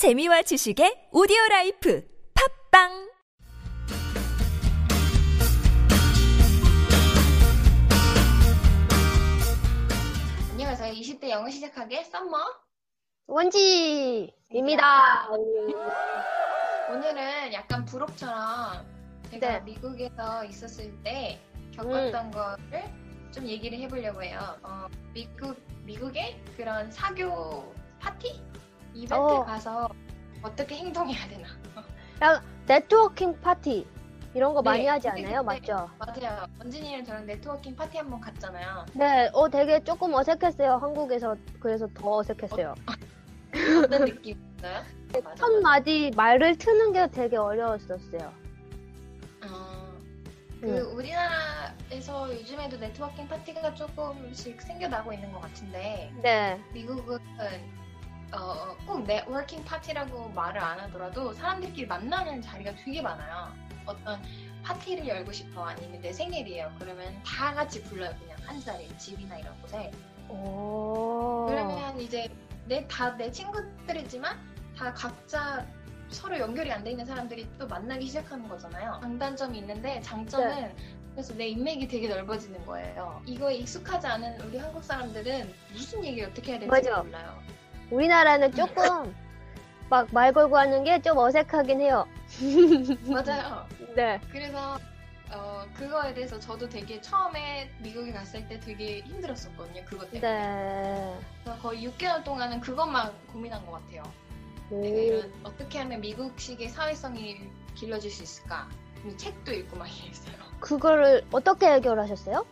재미와 지식의 오디오 라이프 팟빵 안녕하세요. 20대 영어 시작하게 썸머. 원지입니다. 오늘은 약간 부록처럼 제가 네. 미국에서 있었을 때 겪었던 거를 좀 얘기를 해보려고 해요. 어, 미국, 미국의 그런 사교 파티? 이벤트 어. 가서 어떻게 행동해야 되나. 야, 네트워킹 파티 이런 거 네, 많이 하지 근데 않아요? 그때- 맞죠? 맞아요. 원진이랑 저랑 네트워킹 파티 한 번 갔잖아요. 네, 어 되게 조금 어색했어요. 한국에서 그래서 더 어색했어요. 어떤 느낌이었어요? 맞아, 첫. 마디 말을 트는 게 되게 어려웠었어요. 어, 그 음. 우리나라에서 요즘에도 네트워킹 파티가 조금씩 생겨나고 있는 것 같은데 네, 미국은 어, 꼭 네트워킹 파티라고 말을 안 하더라도 사람들끼리 만나는 자리가 되게 많아요. 어떤 파티를 열고 싶어 아니면 내 생일이에요. 그러면 다 같이 불러요. 그냥 한 자리 집이나 이런 곳에. 오. 그러면 이제 내 다 내 친구들이지만 다 각자 서로 연결이 안 돼 있는 사람들이 또 만나기 시작하는 거잖아요. 장단점이 있는데 장점은 네. 그래서 내 인맥이 되게 넓어지는 거예요. 이거에 익숙하지 않은 우리 한국 사람들은 무슨 얘기를 어떻게 해야 될지 맞아. 몰라요. 우리나라는 조금 막 말 걸고 하는 게 좀 어색하긴 해요. 맞아요. 네, 그래서 어, 그거에 대해서 저도 되게 처음에 미국에 갔을 때 되게 힘들었었거든요. 그것 때문에. 네. 그래서 거의 6개월 동안은 그것만 고민한 것 같아요. 오. 내가 이런 어떻게 하면 미국식의 사회성이 길러질 수 있을까? 이 책도 읽고 막 이랬어요. 그거를 어떻게 해결하셨어요?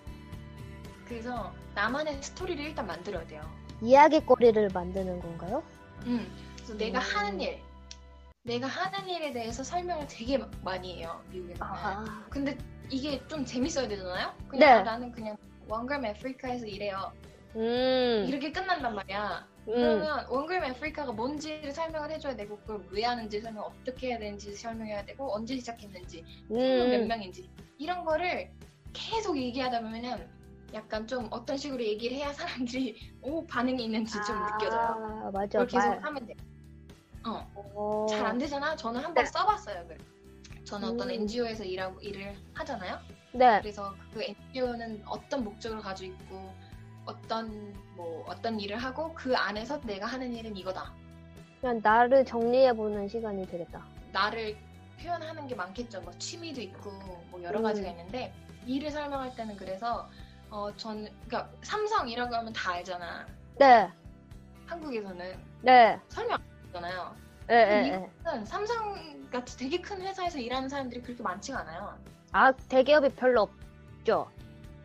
그래서 나만의 스토리를 일단 만들어야 돼요. 이야기거리를 만드는 건가요? 음, 그래서 내가 음. 하는 일, 내가 하는 일에 대해서 설명을 되게 많이 해요. 미국에서는. 아, 근데 이게 좀 재밌어야 되잖아요? 그냥 네. 아, 나는 그냥 원그램 아프리카에서 일해요. 음, 이렇게 끝난단 말이야. 음, 그러면 원그램 아프리카가 뭔지를 설명을 해줘야 되고 그걸 왜 하는지 설명 어떻게 해야 되는지 설명해야 되고 언제 시작했는지 팀은 몇 음. 명인지 이런 거를 계속 얘기하다 보면은 약간 좀 어떤 식으로 얘기를 해야 사람들이 오 반응이 있는지 좀 느껴져요. 아, 맞아. 그걸 계속 말. 하면 돼. 어, 어. 잘 안 되잖아. 저는 한번 네. 써봤어요. 그래. 저는 어떤 음. NGO에서 일하고 일을 하잖아요. 네. 그래서 그 NGO는 어떤 목적을 가지고 있고 어떤 뭐 어떤 일을 하고 그 안에서 내가 하는 일은 이거다. 그냥 나를 정리해 보는 시간이 되겠다. 나를 표현하는 게 많겠죠. 뭐 취미도 있고 뭐 여러 음. 가지가 있는데 일을 설명할 때는 그래서 어 전 그러니까 삼성이라고 하면 다 알잖아. 네. 한국에서는 네. 설명 안 하잖아요. 네, 네, 네. 삼성 같이 되게 큰 회사에서 일하는 사람들이 그렇게 많지가 않아요. 아, 대기업이 별로 없죠.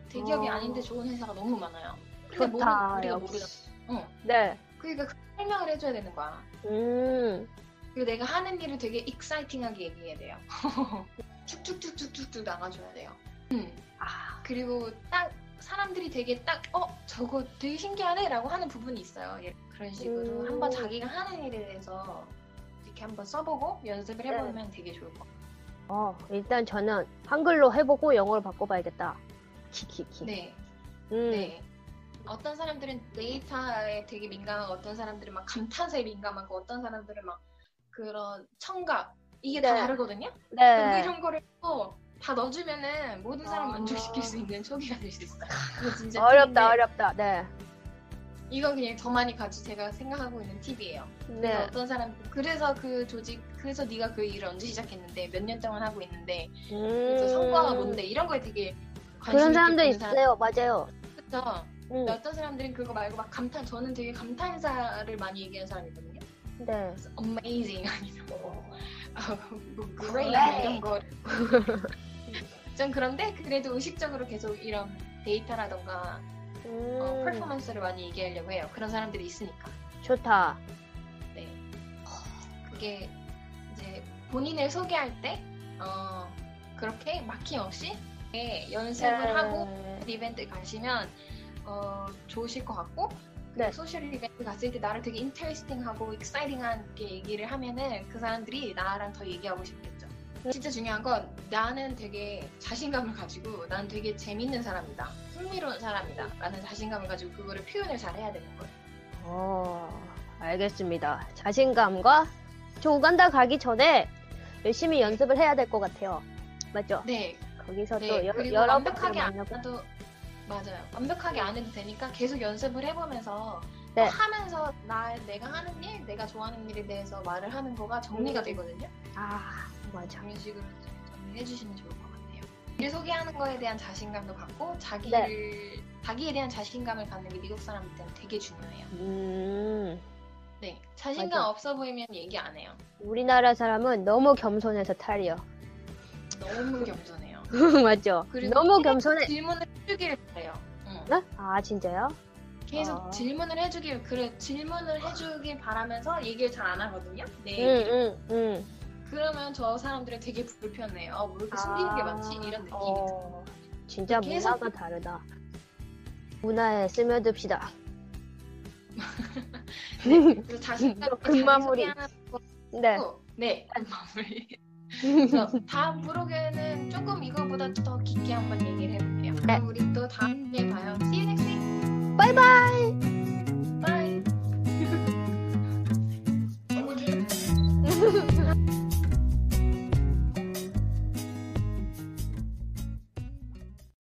대기업이 어. 아닌데 좋은 회사가 너무 많아요. 근데 좋다. 우리가. 모르잖아. 응. 네. 그러니까 그 설명을 해줘야 되는 거야. 음. 그리고 내가 하는 일을 되게 익사이팅하게 얘기해야 돼요. 쭉쭉쭉쭉쭉쭉 나가줘야 돼요. 음. 아, 그리고 딱 사람들이 되게 딱 어 저거 되게 신기하네라고 하는 부분이 있어요. 예, 그런 식으로 음. 한번 자기가 하는 일에 대해서 이렇게 한번 써보고 연습을 해보면 되게 좋을 것 같아요. 어, 일단 저는 한글로 해보고 영어로 바꿔봐야겠다. 키키키. 네, 음. 네. 어떤 사람들은 데이터에 되게 민감하고 어떤 사람들은 막 감탄사에 민감하고 어떤 사람들은 막 그런 청각 이게 다 네. 다르거든요. 네. 근데 이런 거를 또 다 넣어주면은 모든 사람 아. 만족시킬 수 있는 초기가 될 수 있어요. 이거 진짜 어렵다, 어렵다. 네. 이건 그냥 저만이 같이 제가 생각하고 있는 팁이에요. 그래서 네. 어떤 사람 그래서 그 조직 그래서 네가 그 일을 언제 시작했는데 몇 년 동안 하고 있는데 그래서 음. 성과가 뭔데 이런 거에 되게 관심 그런 사람도 보는 사람 있어요. 맞아요. 그쵸? 음. 어떤 사람들은 그거 말고 막 감탄 저는 되게 감탄사를 많이 얘기하는 사람이거든요. 네. 그래서 amazing 아니면 뭐, 아, 뭐 Great. 이런 거. 좀 그런데 그래도 의식적으로 계속 이런 데이터라던가 음. 어, 퍼포먼스를 많이 얘기하려고 해요. 그런 사람들이 있으니까. 좋다. 네. 그게 이제 본인을 소개할 때 어, 그렇게 막힘없이 예, 연습을 네. 하고 이벤트 가시면 어, 좋으실 것 같고 네. social 이벤트 갔을 때 나를 되게 interesting하고 exciting하게 얘기를 하면은 그 사람들이 나랑 더 얘기하고 싶겠죠. 진짜 중요한 건 나는 되게 자신감을 가지고 난 되게 재밌는 사람이다. 흥미로운 사람이다. 라는 자신감을 가지고 그거를 표현을 잘 해야 되는 거예요. 어, 알겠습니다. 자신감과 저 우간다 가기 전에 열심히 연습을 해야 될 것 같아요. 맞죠? 네, 거기서 또 네. 여, 그리고 여러 완벽하게 안. 해도 맞아요. 완벽하게 안 해도 되니까 계속 연습을 해보면서 네. 또 하면서 나 내가 하는 일, 내가 좋아하는 일에 대해서 말을 하는 거가 정리가 음. 되거든요. 아, 맞아. 그런 식으로 정리해 주시면 좋을 것 같아요. 일 소개하는 거에 대한 자신감도 갖고 네. 자기를 자기에 대한 자신감을 갖는 게 미국 사람들한테 되게 중요해요. 음, 네, 자신감 맞아. 없어 보이면 얘기 안 해요. 우리나라 사람은 너무 겸손해서 탈이요. 너무 겸손해요. 맞죠? 그리고 너무 겸손해. 질문을 해주길 바래요. 응. 네? 아, 진짜요? 계속 아. 질문을 해주길 그래 질문을 해주길 바라면서 얘기를 잘 안 하거든요. 네. 응, 응, 응. 그러면 저 사람들은 되게 불편해요. 어, 왜 이렇게 숨기는 게 많지? 이런 느낌이 어, 진짜 계속- 문화가 다르다. 문화에 스며듭시다. 그래서 자신감 음, 금마무리. 네. 네, 마무리. 그래서 다음 브로그에는 조금 이거보다 더 깊게 한번 얘기를 해볼게요. 네. 그럼 우리 또 다음 주에 봐요. See you next week. 바이바이!